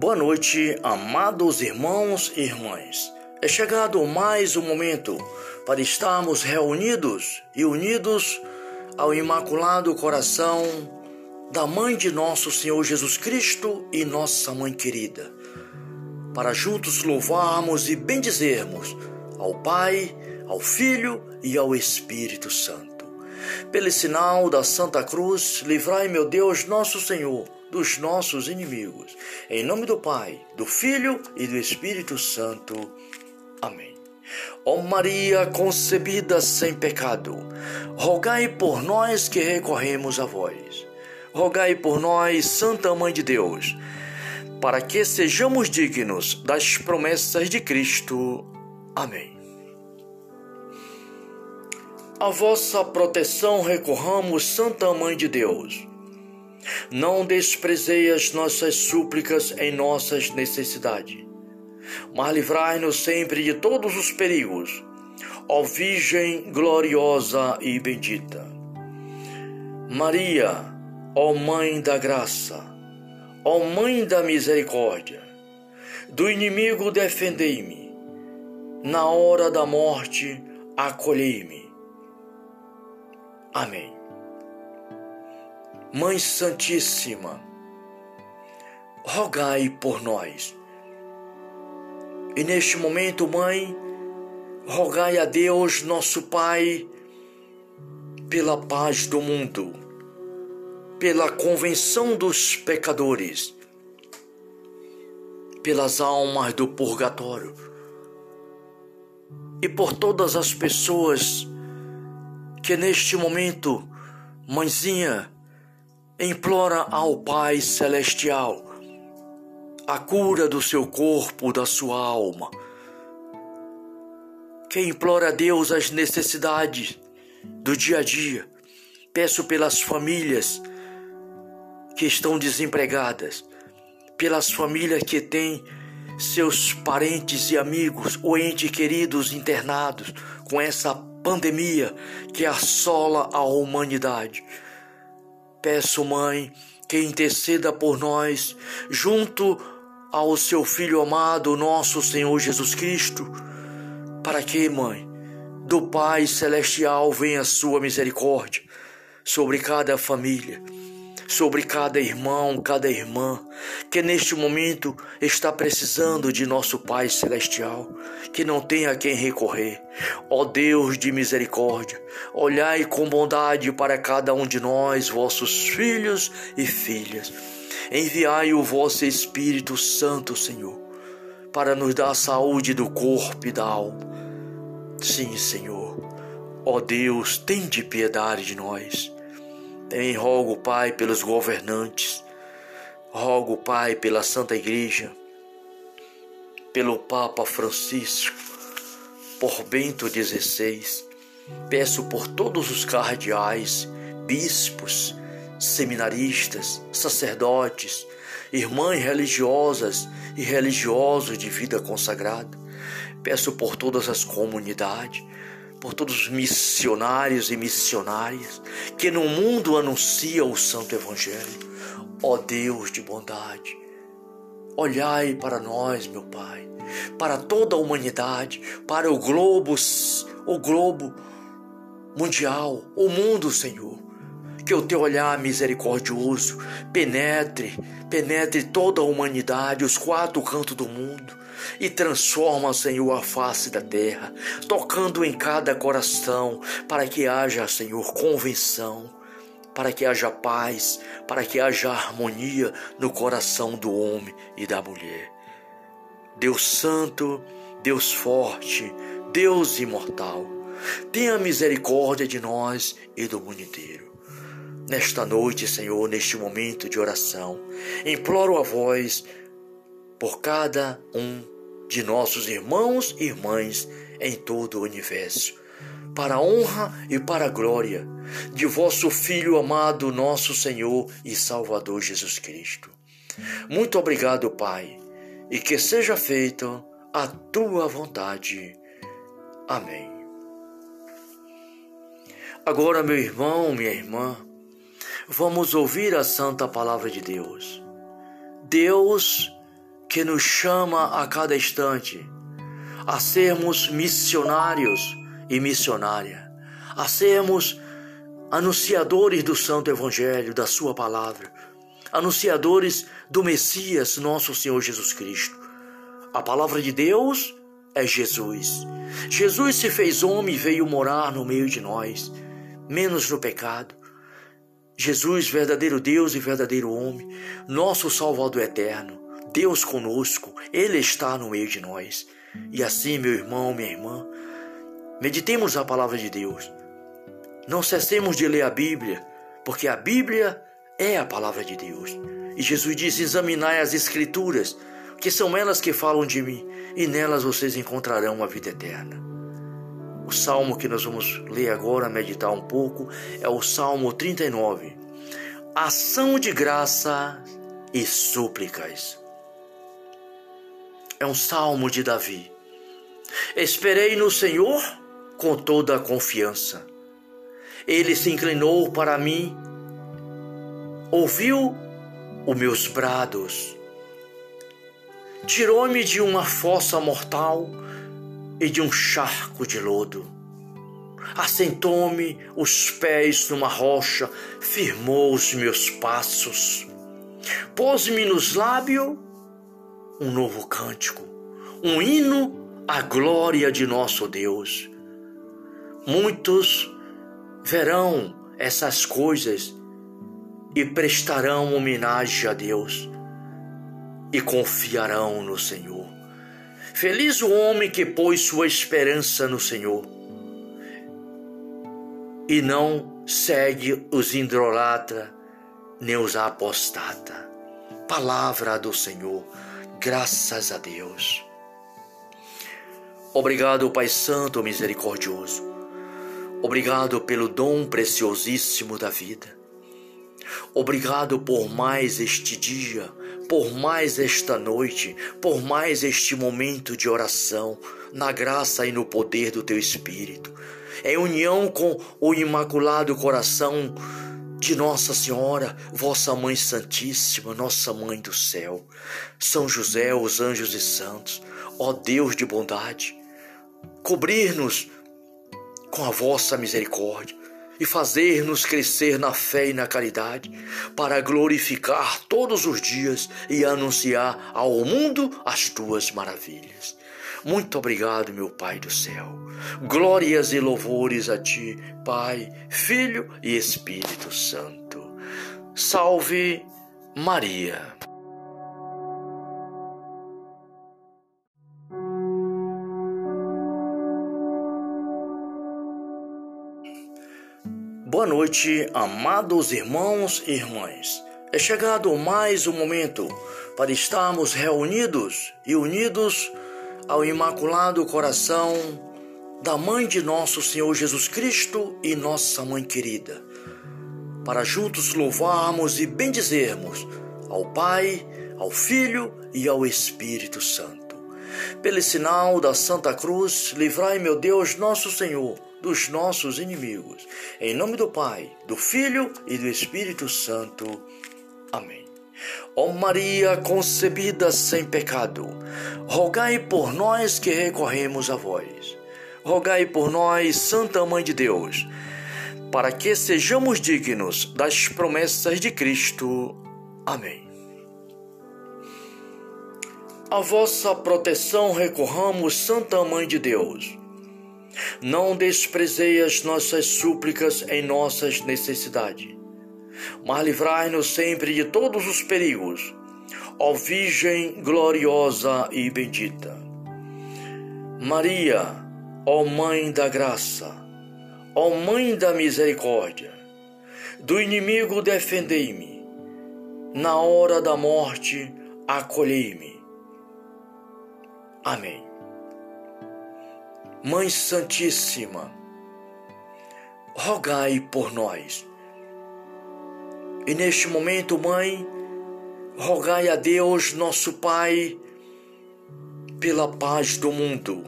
Boa noite, amados irmãos e irmãs. É chegado mais um momento para estarmos reunidos e unidos ao Imaculado Coração da Mãe de Nosso Senhor Jesus Cristo e Nossa Mãe querida, para juntos louvarmos e bendizermos ao Pai, ao Filho e ao Espírito Santo. Pelo sinal da Santa Cruz, livrai, meu Deus, nosso Senhor dos nossos inimigos. Em nome do Pai, do Filho e do Espírito Santo. Amém. Ó Maria concebida sem pecado, rogai por nós que recorremos a vós. Rogai por nós, Santa Mãe de Deus, para que sejamos dignos das promessas de Cristo. Amém. A vossa proteção recorramos, Santa Mãe de Deus. Não desprezei as nossas súplicas em nossas necessidades, mas livrai-nos sempre de todos os perigos, ó Virgem gloriosa e bendita. Maria, ó Mãe da graça, ó Mãe da misericórdia, do inimigo defendei-me, na hora da morte acolhei-me. Amém. Mãe Santíssima, rogai por nós. E neste momento, Mãe, rogai a Deus, nosso Pai, pela paz do mundo, pela convenção dos pecadores, pelas almas do purgatório e por todas as pessoas que neste momento, Mãezinha, implora ao Pai Celestial a cura do seu corpo, da sua alma. Que implora a Deus as necessidades do dia a dia. Peço pelas famílias que estão desempregadas, pelas famílias que têm seus parentes e amigos ou entes queridos internados com essa pandemia que assola a humanidade. Peço, Mãe, que interceda por nós, junto ao seu Filho amado, nosso Senhor Jesus Cristo, para que, Mãe, do Pai Celestial venha a sua misericórdia sobre cada família sobre cada irmão, cada irmã que neste momento está precisando de nosso Pai Celestial, que não tem a quem recorrer. Ó Deus de misericórdia, olhai com bondade para cada um de nós, vossos filhos e filhas. Enviai o vosso Espírito Santo, Senhor, para nos dar a saúde do corpo e da alma. Sim, Senhor. Ó Deus, tem de piedade de nós. Também rogo, Pai, pelos governantes, rogo, Pai, pela Santa Igreja, pelo Papa Francisco, por Bento XVI. Peço por todos os cardeais, bispos, seminaristas, sacerdotes, irmãs religiosas e religiosos de vida consagrada. Peço por todas as comunidades por todos os missionários e missionárias que no mundo anunciam o Santo Evangelho. Ó Deus de bondade, olhai para nós, meu Pai, para toda a humanidade, para o globo, o globo mundial, o mundo, Senhor. Que o teu olhar misericordioso penetre, penetre toda a humanidade, os quatro cantos do mundo e transforma, Senhor, a face da terra, tocando em cada coração, para que haja, Senhor, convenção, para que haja paz, para que haja harmonia no coração do homem e da mulher. Deus Santo, Deus forte, Deus imortal, tenha misericórdia de nós e do mundo inteiro. Nesta noite, Senhor, neste momento de oração, imploro a vós por cada um de nossos irmãos e irmãs em todo o universo, para a honra e para a glória de vosso Filho amado, nosso Senhor e Salvador Jesus Cristo. Muito obrigado, Pai, e que seja feita a tua vontade. Amém. Agora, meu irmão, minha irmã, vamos ouvir a santa palavra de Deus. Deus que nos chama a cada instante a sermos missionários e missionária, a sermos anunciadores do Santo Evangelho, da Sua palavra, anunciadores do Messias, nosso Senhor Jesus Cristo. A palavra de Deus é Jesus. Jesus se fez homem e veio morar no meio de nós, menos no pecado. Jesus, verdadeiro Deus e verdadeiro homem, nosso Salvador eterno, Deus conosco, Ele está no meio de nós. E assim, meu irmão, minha irmã, meditemos a palavra de Deus. Não cessemos de ler a Bíblia, porque a Bíblia é a palavra de Deus. E Jesus disse: examinai as Escrituras, que são elas que falam de mim, e nelas vocês encontrarão a vida eterna. O salmo que nós vamos ler agora, meditar um pouco, é o Salmo 39. Ação de graça e súplicas. É um salmo de Davi. Esperei no Senhor com toda a confiança. Ele se inclinou para mim, ouviu os meus brados, tirou-me de uma fossa mortal e de um charco de lodo. Assentou-me os pés numa rocha, firmou os meus passos, pôs-me nos lábios um novo cântico, um hino à glória de nosso Deus. Muitos verão essas coisas e prestarão homenagem a Deus e confiarão no Senhor. Feliz o homem que pôs sua esperança no Senhor e não segue os idolatra nem os apostata. Palavra do Senhor. Graças a Deus. Obrigado, Pai Santo Misericordioso. Obrigado pelo dom preciosíssimo da vida. Obrigado por mais este dia, por mais esta noite, por mais este momento de oração, na graça e no poder do Teu Espírito. Em união com o Imaculado Coração de Nossa Senhora, vossa Mãe Santíssima, nossa Mãe do céu, São José, os anjos e santos, ó Deus de bondade, cobrir-nos com a vossa misericórdia e fazer-nos crescer na fé e na caridade, para glorificar todos os dias e anunciar ao mundo as tuas maravilhas. Muito obrigado, meu Pai do céu. Glórias e louvores a ti, Pai, Filho e Espírito Santo. Salve Maria. Boa noite, amados irmãos e irmãs. É chegado mais um momento para estarmos reunidos e unidos ao Imaculado Coração da Mãe de Nosso Senhor Jesus Cristo e nossa Mãe querida, para juntos louvarmos e bendizermos ao Pai, ao Filho e ao Espírito Santo. Pelo sinal da Santa Cruz, livrai, meu Deus, nosso Senhor, dos nossos inimigos. Em nome do Pai, do Filho e do Espírito Santo. Amém. Ó Maria concebida sem pecado, rogai por nós que recorremos a vós. Rogai por nós, Santa Mãe de Deus, para que sejamos dignos das promessas de Cristo. Amém. A vossa proteção recorramos, Santa Mãe de Deus. Não desprezei as nossas súplicas em nossas necessidades mas livrai-nos sempre de todos os perigos, ó Virgem gloriosa e bendita. Maria, ó Mãe da graça, ó Mãe da misericórdia, do inimigo defendei-me, na hora da morte acolhei-me. Amém. Mãe Santíssima, rogai por nós. E neste momento, Mãe, rogai a Deus, nosso Pai, pela paz do mundo,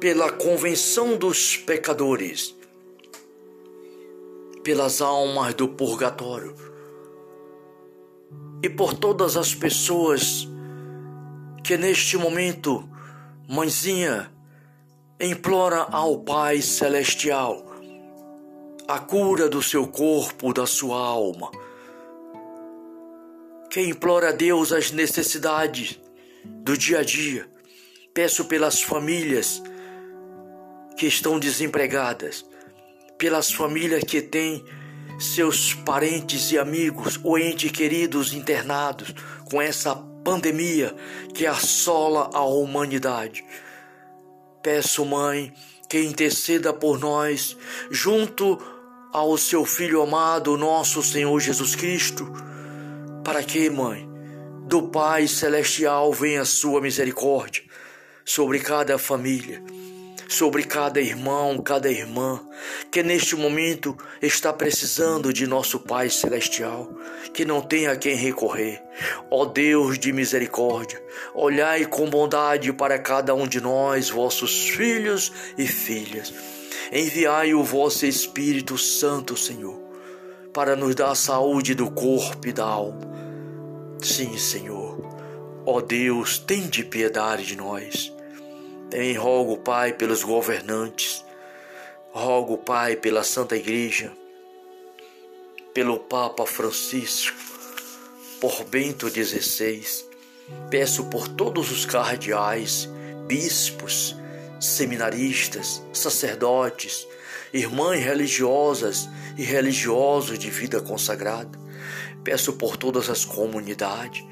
pela convenção dos pecadores, pelas almas do purgatório e por todas as pessoas que neste momento, mãezinha, implora ao Pai Celestial a cura do seu corpo, da sua alma. Que implora a Deus as necessidades do dia a dia. Peço pelas famílias que estão desempregadas, pelas famílias que têm seus parentes e amigos ou entes queridos internados com essa pandemia que assola a humanidade. Peço, Mãe, que interceda por nós, junto ao seu Filho amado, nosso Senhor Jesus Cristo, para que, Mãe, do Pai Celestial venha a sua misericórdia sobre cada família sobre cada irmão, cada irmã que neste momento está precisando de nosso Pai Celestial, que não tem a quem recorrer. Ó Deus de misericórdia, olhai com bondade para cada um de nós, vossos filhos e filhas. Enviai o vosso Espírito Santo, Senhor, para nos dar a saúde do corpo e da alma. Sim, Senhor. Ó Deus, tem de piedade de nós. Também rogo, Pai, pelos governantes, rogo, Pai, pela Santa Igreja, pelo Papa Francisco, por Bento XVI. Peço por todos os cardeais, bispos, seminaristas, sacerdotes, irmãs religiosas e religiosos de vida consagrada. Peço por todas as comunidades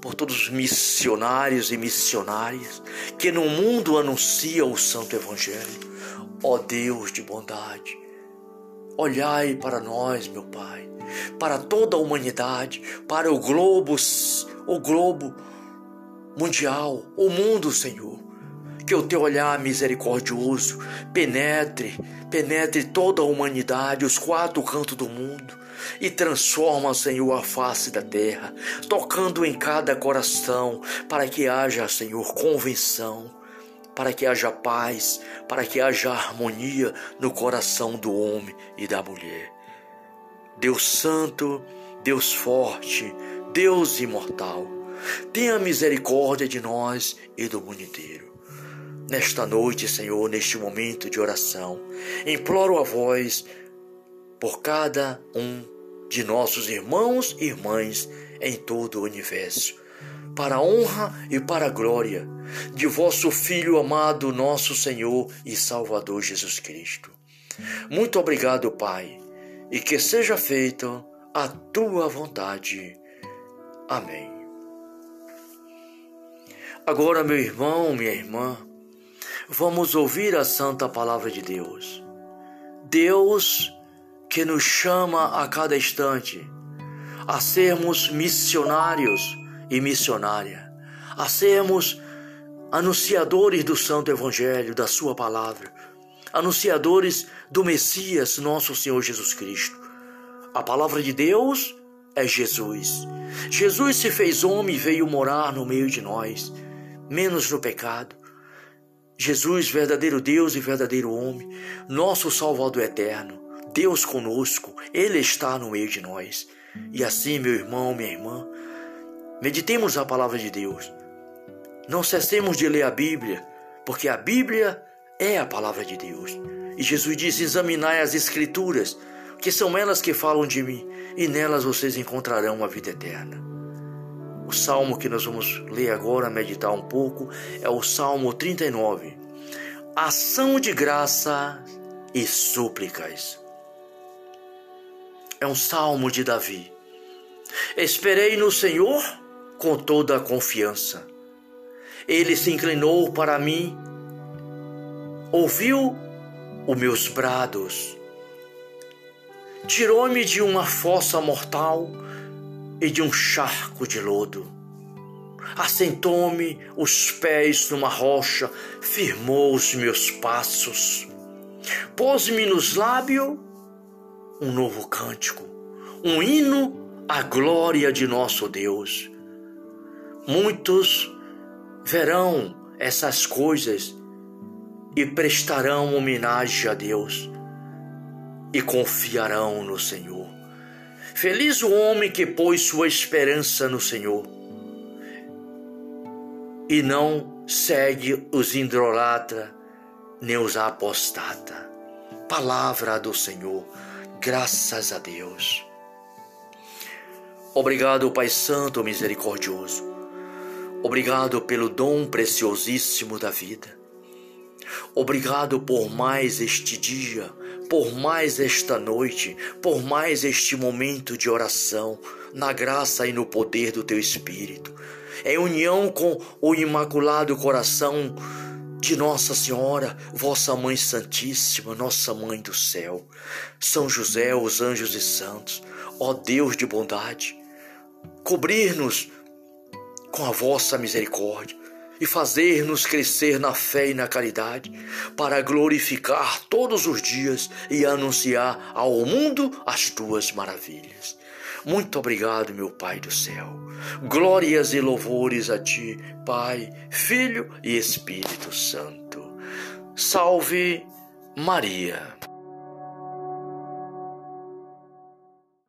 por todos os missionários e missionárias que no mundo anunciam o Santo Evangelho. Ó Deus de bondade, olhai para nós, meu Pai, para toda a humanidade, para o globo, o globo mundial, o mundo, Senhor. Que o teu olhar misericordioso penetre, penetre toda a humanidade, os quatro cantos do mundo e transforma, Senhor, a face da terra, tocando em cada coração, para que haja, Senhor, convenção, para que haja paz, para que haja harmonia no coração do homem e da mulher. Deus Santo, Deus forte, Deus imortal, tenha misericórdia de nós e do mundo inteiro. Nesta noite, Senhor, neste momento de oração, imploro a voz por cada um de nossos irmãos e irmãs em todo o universo, para a honra e para a glória de vosso Filho amado, nosso Senhor e Salvador Jesus Cristo. Muito obrigado, Pai, e que seja feita a tua vontade. Amém. Agora, meu irmão, minha irmã, vamos ouvir a santa palavra de Deus. Deus que nos chama a cada instante a sermos missionários e missionária, a sermos anunciadores do Santo Evangelho, da Sua palavra, anunciadores do Messias, nosso Senhor Jesus Cristo. A palavra de Deus é Jesus. Jesus se fez homem e veio morar no meio de nós, menos no pecado. Jesus, verdadeiro Deus e verdadeiro homem, nosso Salvador eterno. Deus conosco, Ele está no meio de nós. E assim, meu irmão, minha irmã, meditemos a palavra de Deus. Não cessemos de ler a Bíblia, porque a Bíblia é a palavra de Deus. E Jesus disse: examinai as Escrituras, que são elas que falam de mim, e nelas vocês encontrarão a vida eterna. O salmo que nós vamos ler agora, meditar um pouco, é o Salmo 39. Ação de graça e súplicas é um salmo de Davi. Esperei no Senhor com toda a confiança. Ele se inclinou para mim, ouviu os meus brados, tirou-me de uma fossa mortal e de um charco de lodo. Assentou-me os pés numa rocha, firmou os meus passos, pôs-me nos lábios um novo cântico, um hino à glória de nosso Deus. Muitos verão essas coisas e prestarão homenagem a Deus e confiarão no Senhor. Feliz o homem que pôs sua esperança no Senhor e não segue os idolatra nem os apostata. Palavra do Senhor, graças a Deus. Obrigado, Pai Santo Misericordioso. Obrigado pelo dom preciosíssimo da vida. Obrigado por mais este dia, por mais esta noite, por mais este momento de oração, na graça e no poder do Teu Espírito. Em união com o Imaculado Coração de Nossa Senhora, vossa Mãe Santíssima, nossa Mãe do céu, São José, os anjos e santos, ó Deus de bondade, cobrir-nos com a vossa misericórdia e fazer-nos crescer na fé e na caridade, para glorificar todos os dias e anunciar ao mundo as tuas maravilhas. Muito obrigado, meu Pai do céu. Glórias e louvores a ti, Pai, Filho e Espírito Santo. Salve Maria.